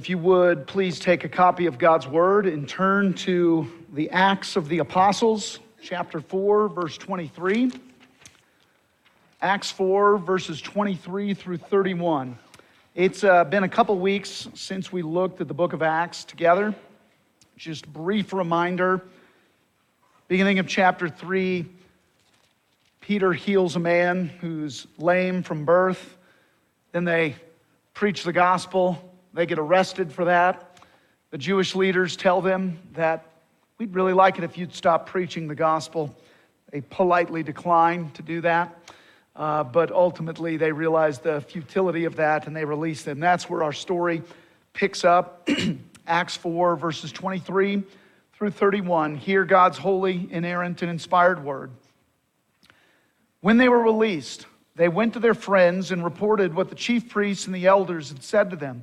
If you would, please take a copy of God's Word and turn to the Acts of the Apostles, chapter 4, verse 23. Acts 4, verses 23 through 31. It's uh, been a couple weeks since we looked at the book of Acts together. Just brief reminder. Beginning of chapter 3, Peter heals a man who's lame from birth. Then they preach the gospel they get arrested for that. The Jewish leaders tell them that we'd really like it if you'd stop preaching the gospel. They politely decline to do that. Uh, but ultimately, they realize the futility of that and they release them. That's where our story picks up. Acts 4, verses 23 through 31. Hear God's holy, inerrant, and inspired word. When they were released, they went to their friends and reported what the chief priests and the elders had said to them.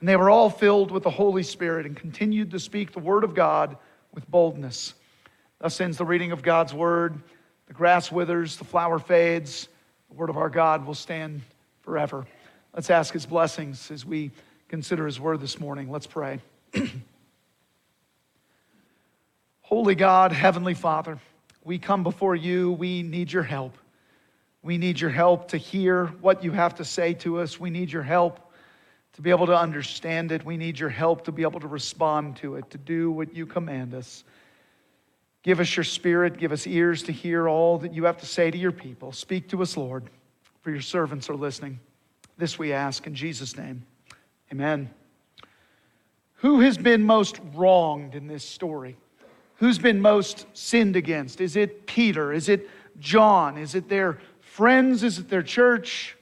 and they were all filled with the Holy Spirit and continued to speak the word of God with boldness. Thus ends the reading of God's word. The grass withers, the flower fades. The word of our God will stand forever. Let's ask his blessings as we consider his word this morning. Let's pray. Holy God, Heavenly Father, we come before you. We need your help. We need your help to hear what you have to say to us. We need your help to be able to understand it. We need your help to be able to respond to it, to do what you command us. Give us your spirit. Give us ears to hear all that you have to say to your people. Speak to us, Lord, for your servants are listening. This we ask in Jesus' name. Amen. Who has been most wronged in this story? Who's been most sinned against? Is it Peter? Is it John? Is it their friends? Is it their church?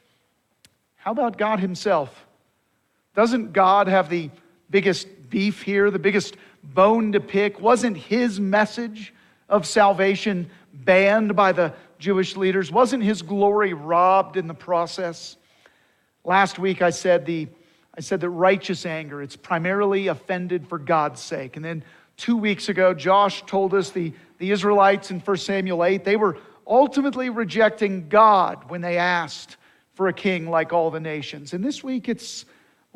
How about God Himself? Doesn't God have the biggest beef here, the biggest bone to pick? Wasn't his message of salvation banned by the Jewish leaders? Wasn't his glory robbed in the process? Last week I said the I said that righteous anger, it's primarily offended for God's sake. And then two weeks ago, Josh told us the, the Israelites in 1 Samuel 8, they were ultimately rejecting God when they asked for a king like all the nations. And this week it's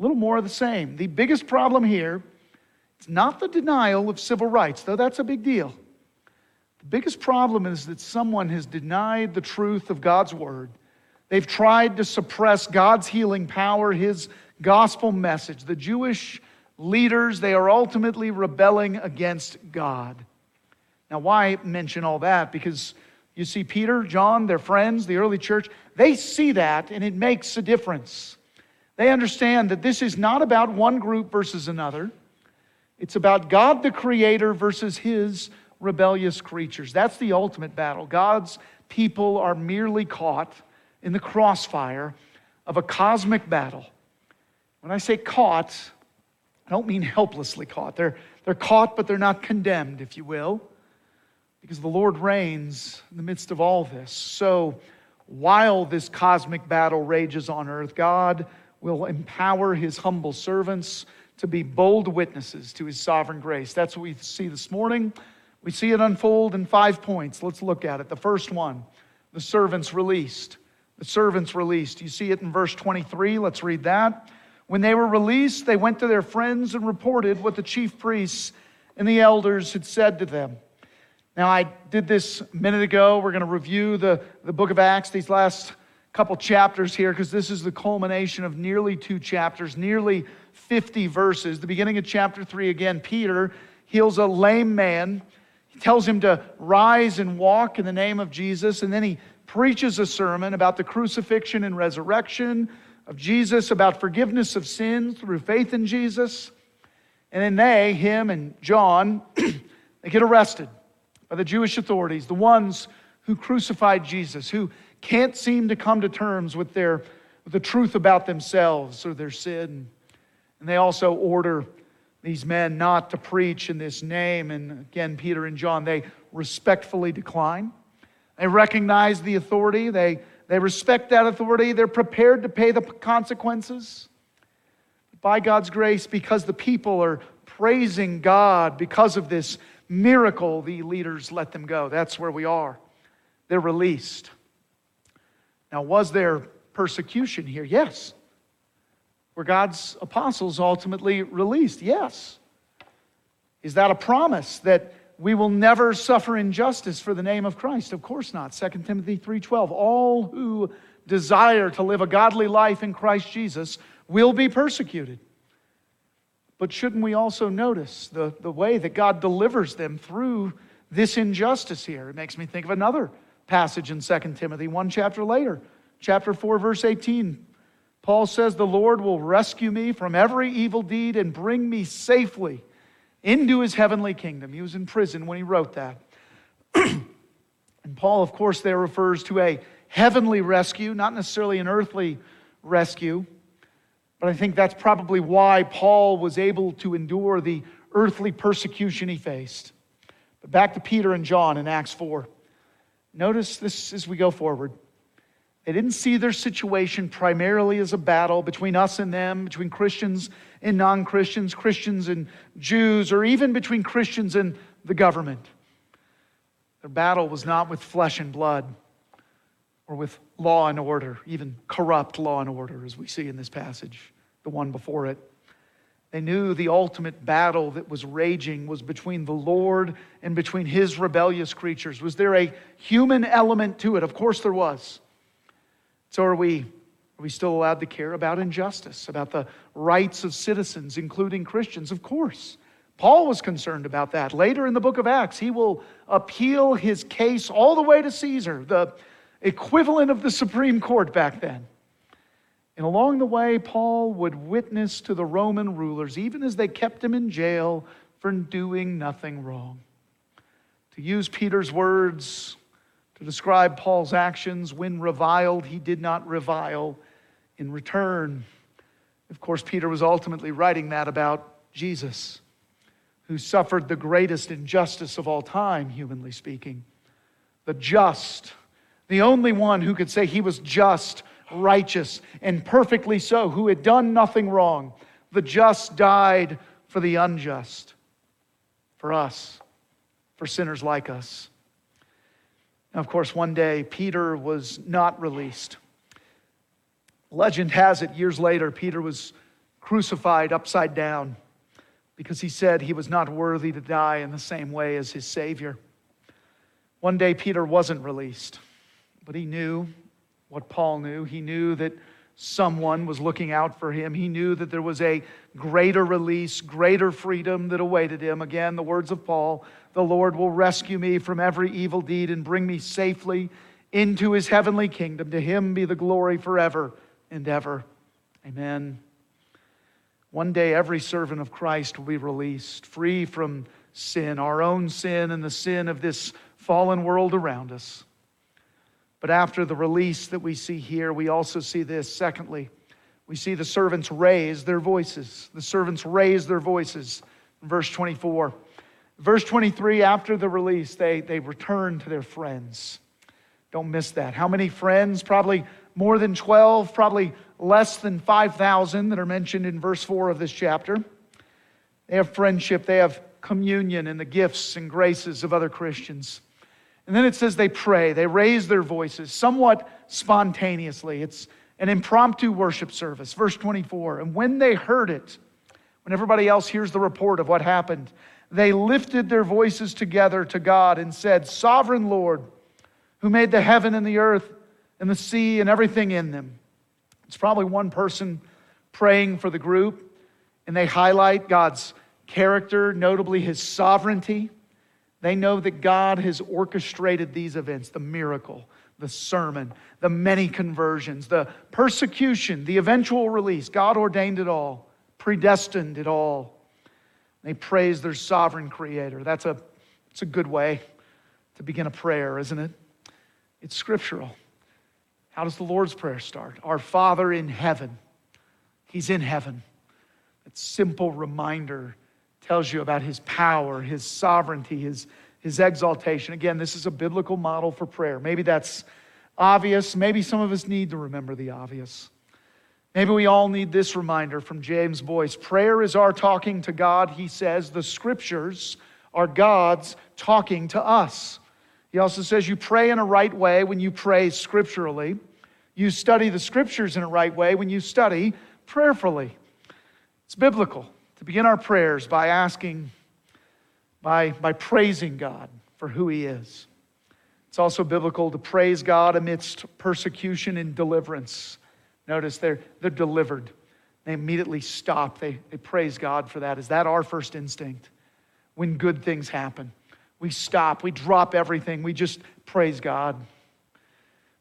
little more of the same. The biggest problem here, it's not the denial of civil rights, though that's a big deal. The biggest problem is that someone has denied the truth of God's word. They've tried to suppress God's healing power, his gospel message. The Jewish leaders, they are ultimately rebelling against God. Now, why mention all that? Because you see, Peter, John, their friends, the early church, they see that and it makes a difference. They understand that this is not about one group versus another. It's about God the Creator versus His rebellious creatures. That's the ultimate battle. God's people are merely caught in the crossfire of a cosmic battle. When I say caught, I don't mean helplessly caught. They're, they're caught, but they're not condemned, if you will, because the Lord reigns in the midst of all this. So while this cosmic battle rages on earth, God will empower his humble servants to be bold witnesses to his sovereign grace. That's what we see this morning. We see it unfold in five points. Let's look at it. The first one the servants released. The servants released. You see it in verse 23. Let's read that. When they were released, they went to their friends and reported what the chief priests and the elders had said to them. Now, I did this a minute ago. We're going to review the, the book of Acts, these last couple chapters here because this is the culmination of nearly two chapters, nearly 50 verses. The beginning of chapter 3, again, Peter heals a lame man. He tells him to rise and walk in the name of Jesus, and then he preaches a sermon about the crucifixion and resurrection of Jesus, about forgiveness of sins through faith in Jesus. And then they, him and John, they get arrested by the Jewish authorities, the ones who crucified Jesus, who can't seem to come to terms with, their, with the truth about themselves or their sin. And they also order these men not to preach in this name. And again, Peter and John, they respectfully decline. They recognize the authority, they, they respect that authority, they're prepared to pay the consequences. By God's grace, because the people are praising God because of this miracle, the leaders let them go. That's where we are. They're released. Now, was there persecution here? Yes. Were God's apostles ultimately released? Yes. Is that a promise that we will never suffer injustice for the name of Christ? Of course not. 2 Timothy 3:12. All who desire to live a godly life in Christ Jesus will be persecuted. But shouldn't we also notice the, the way that God delivers them through this injustice here? It makes me think of another passage in 2 Timothy, one chapter later, chapter 4, verse 18. Paul says, The Lord will rescue me from every evil deed and bring me safely into his heavenly kingdom. He was in prison when he wrote that. and Paul, of course, there refers to a heavenly rescue, not necessarily an earthly rescue. But I think that's probably why Paul was able to endure the earthly persecution he faced. But back to Peter and John in Acts 4. Notice this as we go forward. They didn't see their situation primarily as a battle between us and them, between Christians and non Christians, Christians and Jews, or even between Christians and the government. Their battle was not with flesh and blood or with law and order, even corrupt law and order, as we see in this passage the one before it. They knew the ultimate battle that was raging was between the Lord and between his rebellious creatures. Was there a human element to it? Of course there was. So are we. Are we still allowed to care about injustice, about the rights of citizens, including Christians? Of course. Paul was concerned about that. Later in the book of Acts, he will appeal his case all the way to Caesar, the equivalent of the Supreme Court back then. And along the way, Paul would witness to the Roman rulers, even as they kept him in jail for doing nothing wrong. To use Peter's words to describe Paul's actions, when reviled, he did not revile in return. Of course, Peter was ultimately writing that about Jesus, who suffered the greatest injustice of all time, humanly speaking. The just, the only one who could say he was just righteous and perfectly so, who had done nothing wrong. The just died for the unjust, for us, for sinners like us. Now, of course, one day Peter was not released. Legend has it years later, Peter was crucified upside down because he said he was not worthy to die in the same way as his Savior. One day, Peter wasn't released, but he knew what Paul knew. He knew that someone was looking out for him. He knew that there was a greater release, greater freedom that awaited him. Again, the words of Paul the Lord will rescue me from every evil deed and bring me safely into his heavenly kingdom. To him be the glory forever and ever. Amen. One day, every servant of Christ will be released, free from sin, our own sin and the sin of this fallen world around us. But after the release that we see here, we also see this. Secondly, we see the servants raise their voices. The servants raise their voices. Verse 24. Verse 23, after the release, they, they return to their friends. Don't miss that. How many friends? Probably more than 12, probably less than 5,000 that are mentioned in verse 4 of this chapter. They have friendship, they have communion and the gifts and graces of other Christians. And then it says they pray, they raise their voices somewhat spontaneously. It's an impromptu worship service. Verse 24. And when they heard it, when everybody else hears the report of what happened, they lifted their voices together to God and said, Sovereign Lord, who made the heaven and the earth and the sea and everything in them. It's probably one person praying for the group. and they highlight God's character, notably his sovereignty. They know that God has orchestrated these events the miracle, the sermon, the many conversions, the persecution, the eventual release. God ordained it all, predestined it all. They praise their sovereign creator. That's a, it's a good way to begin a prayer, isn't it? It's scriptural. How does the Lord's Prayer start? Our Father in heaven. He's in heaven. That simple reminder tells you about his power, his sovereignty, his, his exaltation. Again, this is a biblical model for prayer. Maybe that's obvious. Maybe some of us need to remember the obvious. Maybe we all need this reminder from James Boice. Prayer is our talking to God, he says. The scriptures are God's talking to us. He also says you pray in a right way when you pray scripturally. You study the scriptures in a right way when you study prayerfully. It's biblical to begin our prayers by asking, by, by praising God for who He is. It's also biblical to praise God amidst persecution and deliverance. Notice they're, they're delivered. They immediately stop. They, they praise God for that. Is that our first instinct when good things happen? we stop, we drop everything, we just praise God.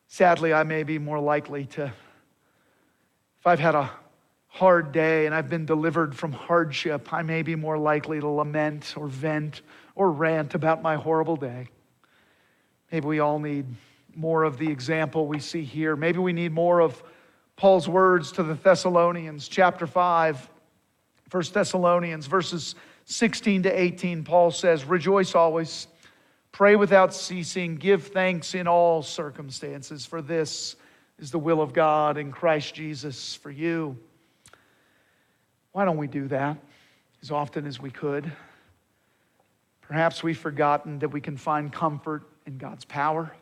Sadly, I may be more likely to, if I've had a hard day and I've been delivered from hardship, I may be more likely to lament or vent or rant about my horrible day. Maybe we all need more of the example we see here. Maybe we need more of Paul's words to the Thessalonians, chapter 5, 1 Thessalonians, verses 16 to 18, Paul says, Rejoice always, pray without ceasing, give thanks in all circumstances, for this is the will of God in Christ Jesus for you. Why don't we do that as often as we could? Perhaps we've forgotten that we can find comfort in God's power.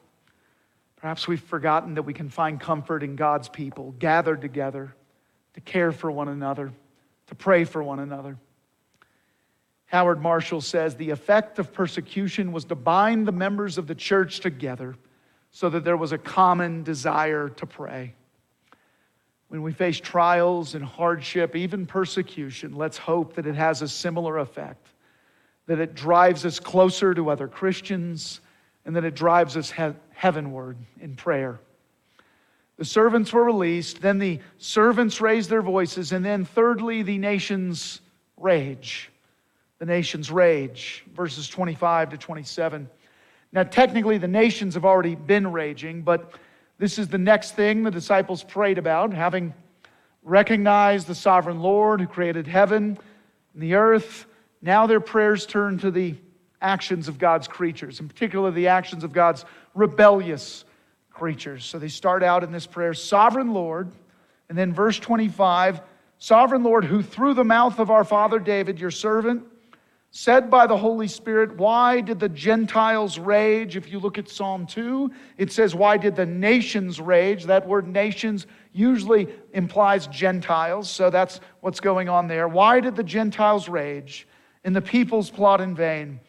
Perhaps we've forgotten that we can find comfort in God's people gathered together to care for one another, to pray for one another. Howard Marshall says the effect of persecution was to bind the members of the church together so that there was a common desire to pray. When we face trials and hardship, even persecution, let's hope that it has a similar effect, that it drives us closer to other Christians, and that it drives us he- heavenward in prayer. The servants were released, then the servants raised their voices, and then thirdly, the nations rage the nations rage, verses 25 to 27. Now, technically, the nations have already been raging, but this is the next thing the disciples prayed about, having recognized the sovereign Lord who created heaven and the earth. Now their prayers turn to the actions of God's creatures, in particular, the actions of God's rebellious creatures. So they start out in this prayer, Sovereign Lord, and then verse 25, Sovereign Lord, who through the mouth of our father David, your servant, said by the Holy Spirit, Why did the Gentiles rage? If you look at Psalm 2, it says, Why did the nations rage? That word nations usually implies Gentiles, so that's what's going on there. Why did the Gentiles rage and the peoples plot in vain?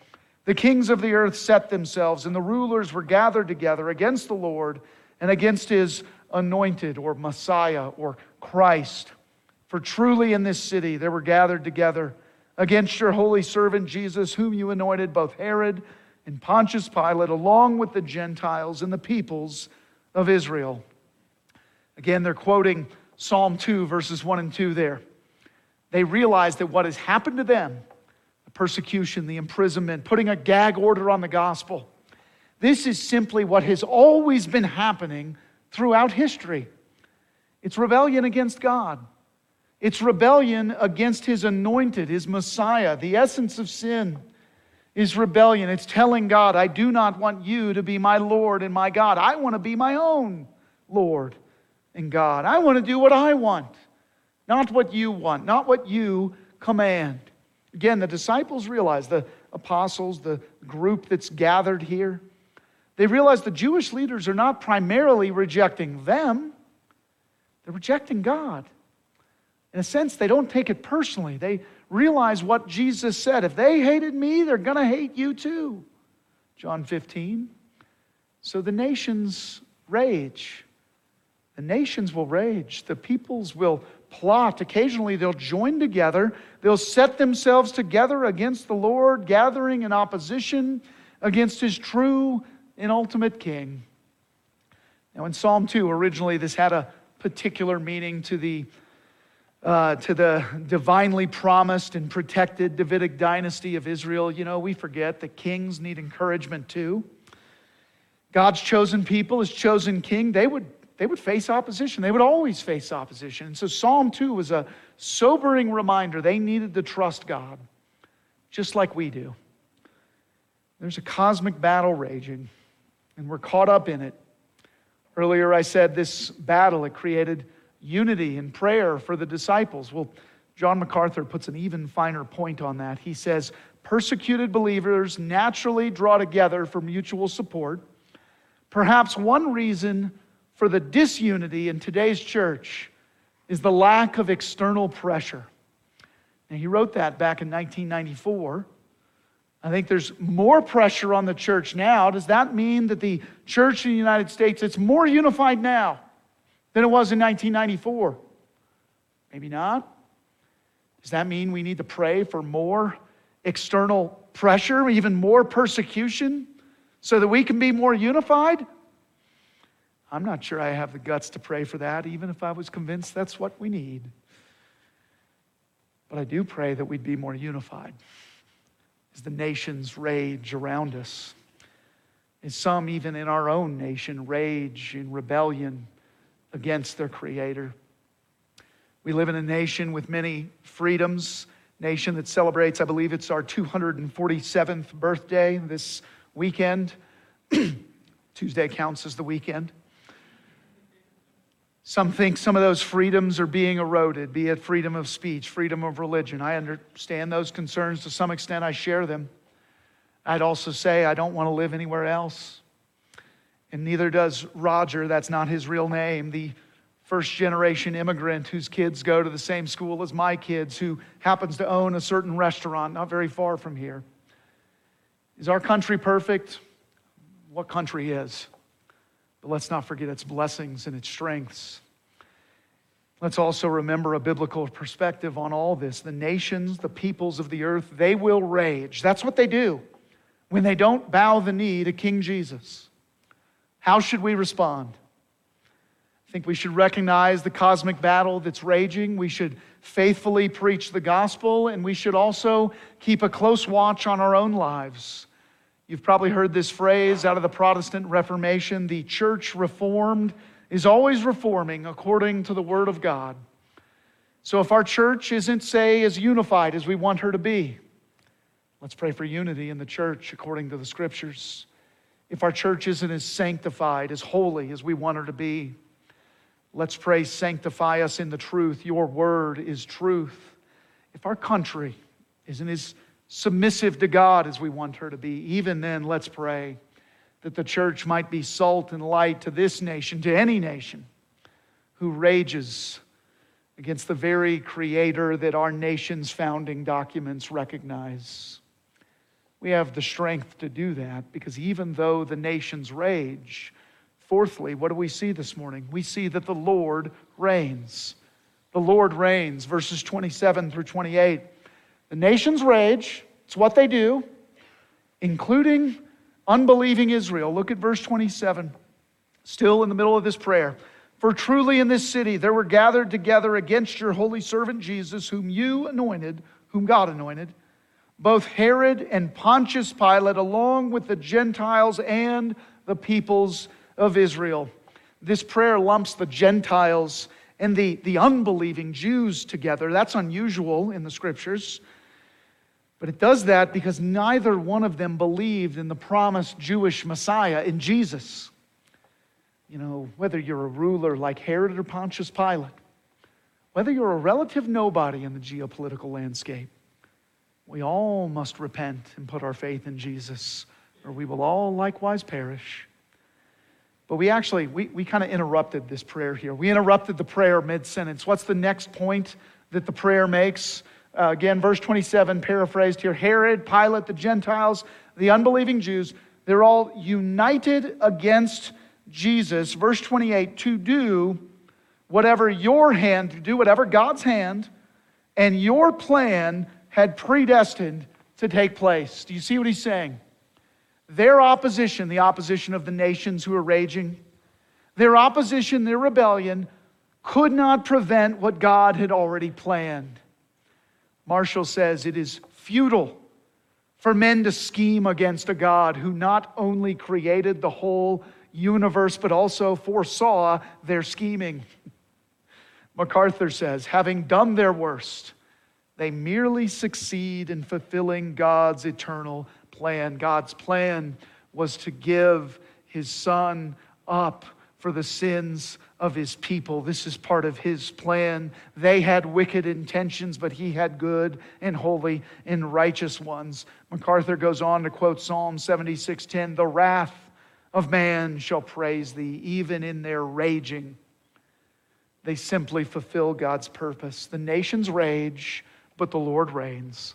The kings of the earth set themselves, and the rulers were gathered together against the Lord and against his anointed or Messiah or Christ. For truly in this city they were gathered together against your holy servant Jesus, whom you anointed, both Herod and Pontius Pilate, along with the Gentiles and the peoples of Israel. Again, they're quoting Psalm 2, verses 1 and 2 there. They realize that what has happened to them, the persecution, the imprisonment, putting a gag order on the gospel, this is simply what has always been happening throughout history. It's rebellion against God. It's rebellion against his anointed, his Messiah. The essence of sin is rebellion. It's telling God, I do not want you to be my Lord and my God. I want to be my own Lord and God. I want to do what I want, not what you want, not what you command. Again, the disciples realize, the apostles, the group that's gathered here, they realize the Jewish leaders are not primarily rejecting them, they're rejecting God. In a sense, they don't take it personally. They realize what Jesus said. If they hated me, they're going to hate you too. John 15. So the nations rage. The nations will rage. The peoples will plot. Occasionally, they'll join together. They'll set themselves together against the Lord, gathering in opposition against his true and ultimate king. Now, in Psalm 2, originally this had a particular meaning to the, uh, to the divinely promised and protected Davidic dynasty of Israel. You know, we forget that kings need encouragement too. God's chosen people, his chosen king, they would, they would face opposition. They would always face opposition. And so Psalm 2 was a sobering reminder they needed to trust God, just like we do. There's a cosmic battle raging, and we're caught up in it. Earlier, I said this battle, it created unity and prayer for the disciples. Well, John MacArthur puts an even finer point on that. He says, Persecuted believers naturally draw together for mutual support. Perhaps one reason for the disunity in today's church is the lack of external pressure. Now, he wrote that back in 1994. I think there's more pressure on the church now. Does that mean that the church in the United States is more unified now than it was in 1994? Maybe not. Does that mean we need to pray for more external pressure, even more persecution, so that we can be more unified? I'm not sure I have the guts to pray for that, even if I was convinced that's what we need. But I do pray that we'd be more unified as the nations rage around us. As some, even in our own nation, rage in rebellion against their Creator. We live in a nation with many freedoms, nation that celebrates, I believe it's our 247th birthday this weekend. Tuesday counts as the weekend. Some think some of those freedoms are being eroded, be it freedom of speech, freedom of religion. I understand those concerns to some extent. I share them. I'd also say I don't want to live anywhere else. And neither does Roger, that's not his real name, the first generation immigrant whose kids go to the same school as my kids, who happens to own a certain restaurant not very far from here. Is our country perfect? What country is? But let's not forget its blessings and its strengths. Let's also remember a biblical perspective on all this. The nations, the peoples of the earth, they will rage. That's what they do when they don't bow the knee to King Jesus. How should we respond? I think we should recognize the cosmic battle that's raging. We should faithfully preach the gospel, and we should also keep a close watch on our own lives. You've probably heard this phrase out of the Protestant Reformation the church reformed is always reforming according to the Word of God. So if our church isn't, say, as unified as we want her to be, let's pray for unity in the church according to the Scriptures. If our church isn't as sanctified, as holy as we want her to be, let's pray, sanctify us in the truth. Your Word is truth. If our country isn't as submissive to God as we want her to be. Even then, let's pray that the church might be salt and light to this nation, to any nation who rages against the very creator that our nation's founding documents recognize. We have the strength to do that because even though the nations rage, fourthly, what do we see this morning? We see that the Lord reigns. The Lord reigns, verses 27 through 28. The nations rage, it's what they do, including unbelieving Israel. Look at verse 27, still in the middle of this prayer. For truly in this city there were gathered together against your holy servant Jesus, whom you anointed, whom God anointed, both Herod and Pontius Pilate, along with the Gentiles and the peoples of Israel. This prayer lumps the Gentiles and the, the unbelieving Jews together. That's unusual in the scriptures. But it does that because neither one of them believed in the promised Jewish Messiah, in Jesus. You know, whether you're a ruler like Herod or Pontius Pilate, whether you're a relative nobody in the geopolitical landscape, we all must repent and put our faith in Jesus, or we will all likewise perish. But we actually, we, we kind of interrupted this prayer here. We interrupted the prayer mid sentence. What's the next point that the prayer makes? Uh, again, verse 27, paraphrased here Herod, Pilate, the Gentiles, the unbelieving Jews, they're all united against Jesus. Verse 28, to do whatever your hand, to do whatever God's hand and your plan had predestined to take place. Do you see what he's saying? Their opposition, the opposition of the nations who are raging, their opposition, their rebellion, could not prevent what God had already planned. Marshall says it is futile for men to scheme against a God who not only created the whole universe, but also foresaw their scheming. MacArthur says, having done their worst, they merely succeed in fulfilling God's eternal plan. God's plan was to give his son up for the sins of his people. This is part of his plan. They had wicked intentions, but he had good and holy and righteous ones. MacArthur goes on to quote Psalm 76:10, "The wrath of man shall praise thee, even in their raging." They simply fulfill God's purpose. The nations rage, but the Lord reigns.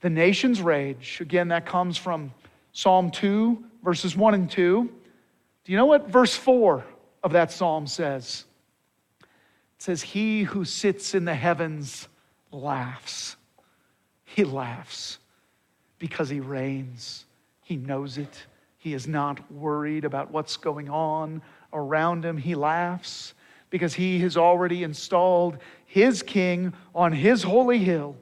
The nations rage. Again, that comes from Psalm 2, verses 1 and 2. Do you know what verse 4 of that psalm says. It says, He who sits in the heavens laughs. He laughs because he reigns. He knows it. He is not worried about what's going on around him. He laughs because he has already installed his king on his holy hill.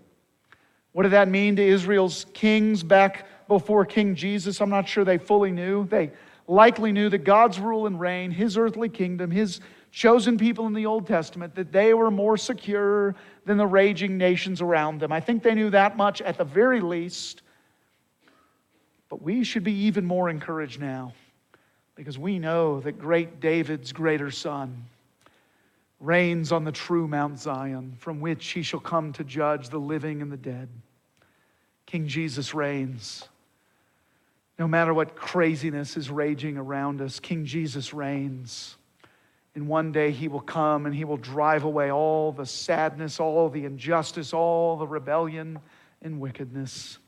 What did that mean to Israel's kings back before King Jesus? I'm not sure they fully knew. They likely knew that God's rule and reign, his earthly kingdom, his chosen people in the Old Testament, that they were more secure than the raging nations around them. I think they knew that much at the very least. But we should be even more encouraged now because we know that great David's greater son reigns on the true Mount Zion, from which he shall come to judge the living and the dead. King Jesus reigns. No matter what craziness is raging around us, King Jesus reigns. And one day he will come and he will drive away all the sadness, all the injustice, all the rebellion and wickedness.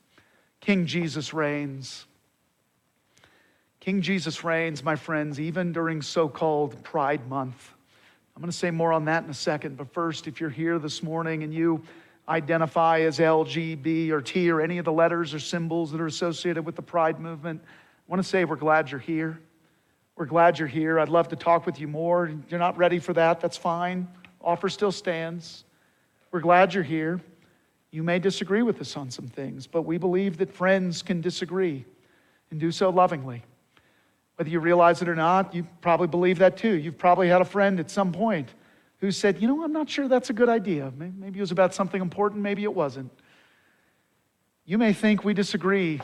King Jesus reigns. King Jesus reigns, my friends, even during so called Pride Month. I'm going to say more on that in a second, but first, if you're here this morning and you identify as L, G, B, or T, or any of the letters or symbols that are associated with the Pride movement, I want to say we're glad you're here. We're glad you're here. I'd love to talk with you more. You're not ready for that, that's fine. Offer still stands. We're glad you're here. You may disagree with us on some things, but we believe that friends can disagree and do so lovingly. Whether you realize it or not, you probably believe that too. You've probably had a friend at some point who said, You know, I'm not sure that's a good idea. Maybe it was about something important, maybe it wasn't. You may think we disagree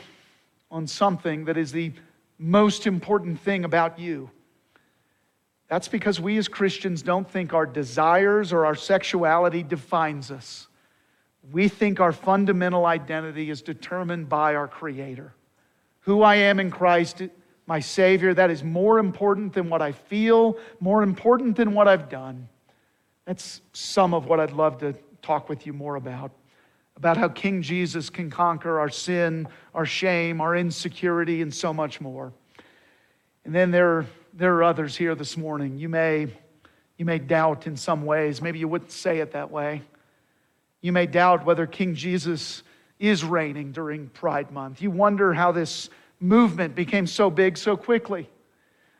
on something that is the most important thing about you. That's because we as Christians don't think our desires or our sexuality defines us. We think our fundamental identity is determined by our Creator. Who I am in Christ, my Savior, that is more important than what I feel, more important than what I've done. That's some of what I'd love to talk with you more about. About how King Jesus can conquer our sin, our shame, our insecurity, and so much more. And then there, there are others here this morning. You may, you may doubt in some ways. Maybe you wouldn't say it that way. You may doubt whether King Jesus is reigning during Pride Month. You wonder how this movement became so big so quickly.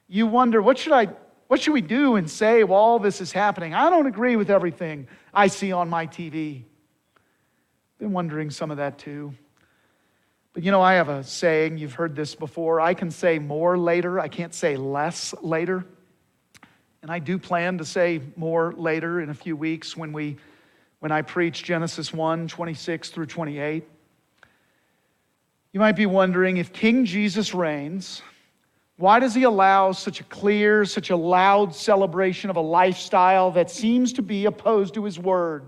You wonder, what should I what should we do and say while all this is happening? I don't agree with everything I see on my TV. Been wondering some of that too. But you know, I have a saying, you've heard this before I can say more later, I can't say less later. And I do plan to say more later in a few weeks when we when I preach Genesis 1, 26 through 28. You might be wondering if King Jesus reigns, why does he allow such a clear, such a loud celebration of a lifestyle that seems to be opposed to his word?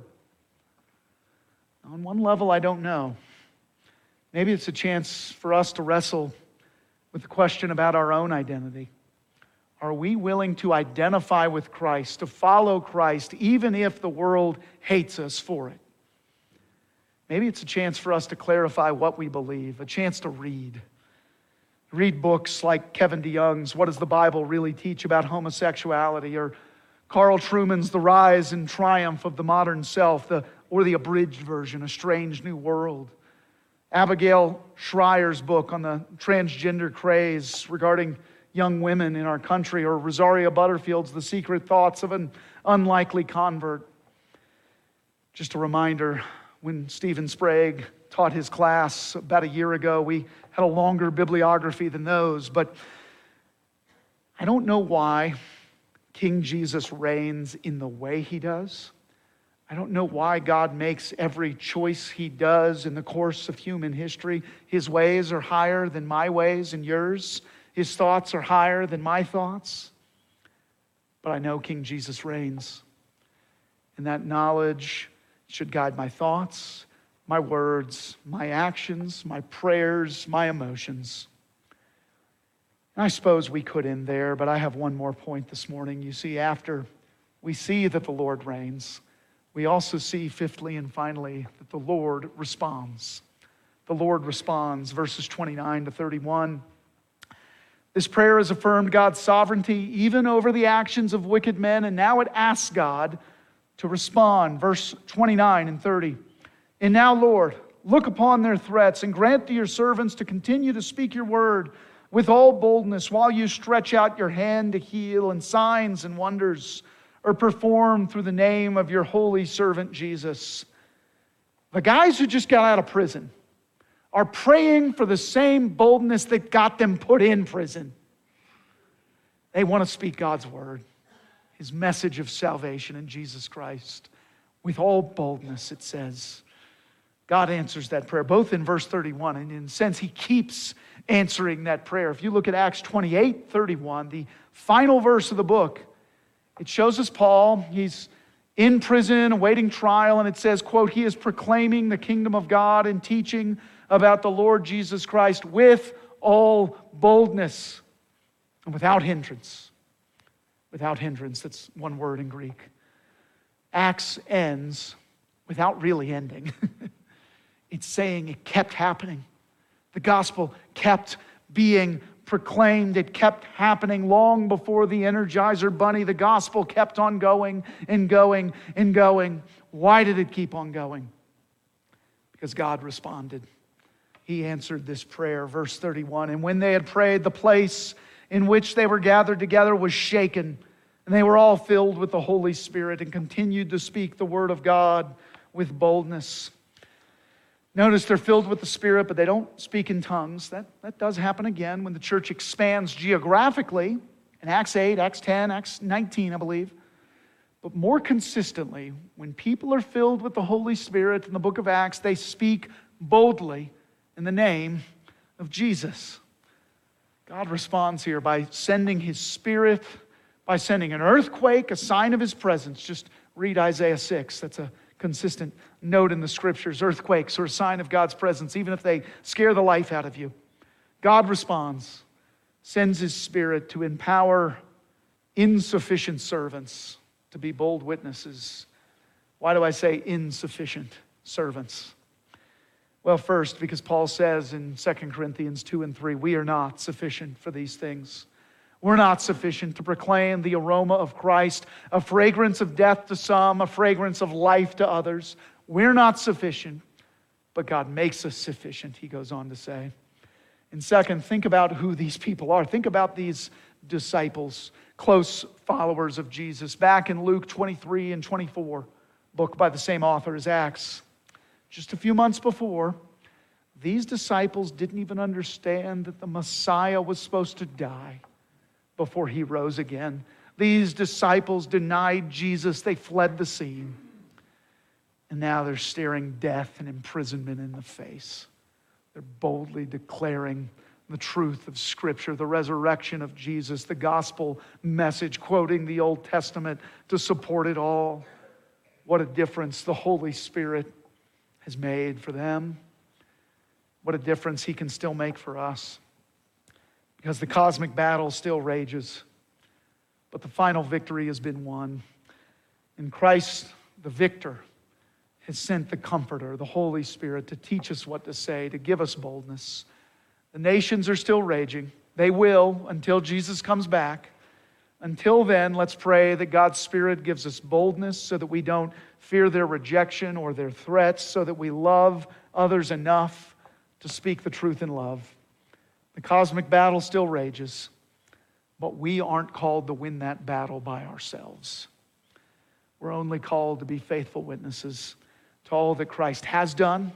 On one level, I don't know. Maybe it's a chance for us to wrestle with the question about our own identity. Are we willing to identify with Christ, to follow Christ, even if the world hates us for it? Maybe it's a chance for us to clarify what we believe, a chance to read read books like Kevin DeYoung's What Does the Bible Really Teach About Homosexuality or Carl Trueman's The Rise and Triumph of the Modern Self, the, or the abridged version, A Strange New World. Abigail Shrier's book on the transgender craze regarding young women in our country, or Rosaria Butterfield's The Secret Thoughts of an Unlikely Convert. Just a reminder when Stephen Sprague taught his class about a year ago, we had a longer bibliography than those, but I don't know why King Jesus reigns in the way he does. I don't know why God makes every choice he does in the course of human history. His ways are higher than my ways and yours, his thoughts are higher than my thoughts. But I know King Jesus reigns. And that knowledge should guide my thoughts, my words, my actions, my prayers, my emotions. And I suppose we could end there, but I have one more point this morning. You see, after we see that the Lord reigns, we also see, fifthly and finally, that the Lord responds. The Lord responds, verses 29 to 31. This prayer has affirmed God's sovereignty even over the actions of wicked men, and now it asks God to respond. Verse 29 and 30. And now, Lord, look upon their threats and grant to your servants to continue to speak your word with all boldness while you stretch out your hand to heal, and signs and wonders are performed through the name of your holy servant Jesus. The guys who just got out of prison are praying for the same boldness that got them put in prison. They want to speak God's word, his message of salvation in Jesus Christ. With all boldness, it says. God answers that prayer, both in verse 31 and in a sense, he keeps answering that prayer. If you look at Acts 28 31, the final verse of the book, it shows us Paul. He's in prison, awaiting trial, and it says, quote, he is proclaiming the kingdom of God and teaching about the Lord Jesus Christ with all boldness and without hindrance. Without hindrance, that's one word in Greek. Acts ends without really ending. it's saying it kept happening. The gospel kept being proclaimed. It kept happening long before the Energizer Bunny. The gospel kept on going and going and going. Why did it keep on going? Because God responded. He answered this prayer. Verse 31 And when they had prayed, the place in which they were gathered together was shaken, and they were all filled with the Holy Spirit and continued to speak the word of God with boldness. Notice they're filled with the Spirit, but they don't speak in tongues. That, that does happen again when the church expands geographically in Acts 8, Acts 10, Acts 19, I believe. But more consistently, when people are filled with the Holy Spirit in the book of Acts, they speak boldly in the name of Jesus. God responds here by sending his Spirit, by sending an earthquake, a sign of his presence. Just read Isaiah 6. That's a consistent note in the scriptures. Earthquakes are a sign of God's presence, even if they scare the life out of you. God responds, sends his spirit to empower insufficient servants to be bold witnesses. Why do I say insufficient servants? Well, first, because Paul says in 2 Corinthians 2 and 3, we are not sufficient for these things. We're not sufficient to proclaim the aroma of Christ, a fragrance of death to some, a fragrance of life to others. We're not sufficient, but God makes us sufficient, he goes on to say. And second, think about who these people are. Think about these disciples, close followers of Jesus. Back in Luke 23 and 24, book by the same author as Acts, just a few months before, these disciples didn't even understand that the Messiah was supposed to die before he rose again. These disciples denied Jesus, they fled the scene. And now they're staring death and imprisonment in the face. They're boldly declaring the truth of Scripture, the resurrection of Jesus, the gospel message, quoting the Old Testament to support it all. What a difference the Holy Spirit has made for them. What a difference He can still make for us because the cosmic battle still rages. But the final victory has been won. And Christ, the victor, has sent the Comforter, the Holy Spirit, to teach us what to say, to give us boldness. The nations are still raging. They will until Jesus comes back. Until then, let's pray that God's Spirit gives us boldness so that we don't fear their rejection or their threats, so that we love others enough to speak the truth in love. The cosmic battle still rages, but we aren't called to win that battle by ourselves. We're only called to be faithful witnesses to all that Christ has done,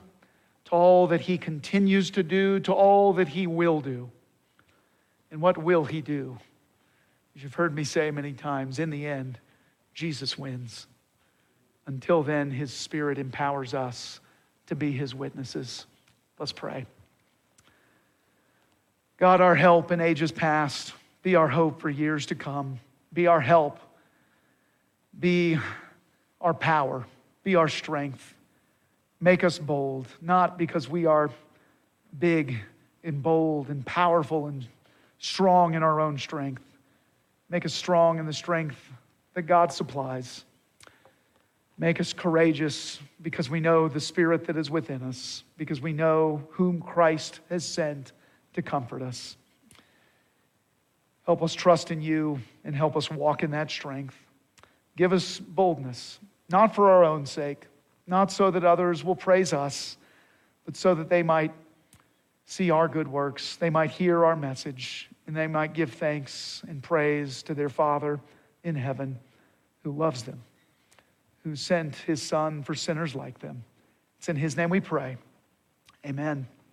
to all that he continues to do, to all that he will do. And what will he do? As you've heard me say many times, in the end, Jesus wins. Until then, his spirit empowers us to be his witnesses. Let's pray. God, our help in ages past, be our hope for years to come. Be our help. Be our power. Be our strength. Make us bold, not because we are big and bold and powerful and strong in our own strength. Make us strong in the strength that God supplies. Make us courageous because we know the Spirit that is within us, because we know whom Christ has sent to comfort us. Help us trust in you and help us walk in that strength. Give us boldness, not for our own sake, not so that others will praise us, but so that they might see our good works, they might hear our message, and they might give thanks and praise to their Father in heaven who loves them, who sent his Son for sinners like them. It's in his name we pray. Amen.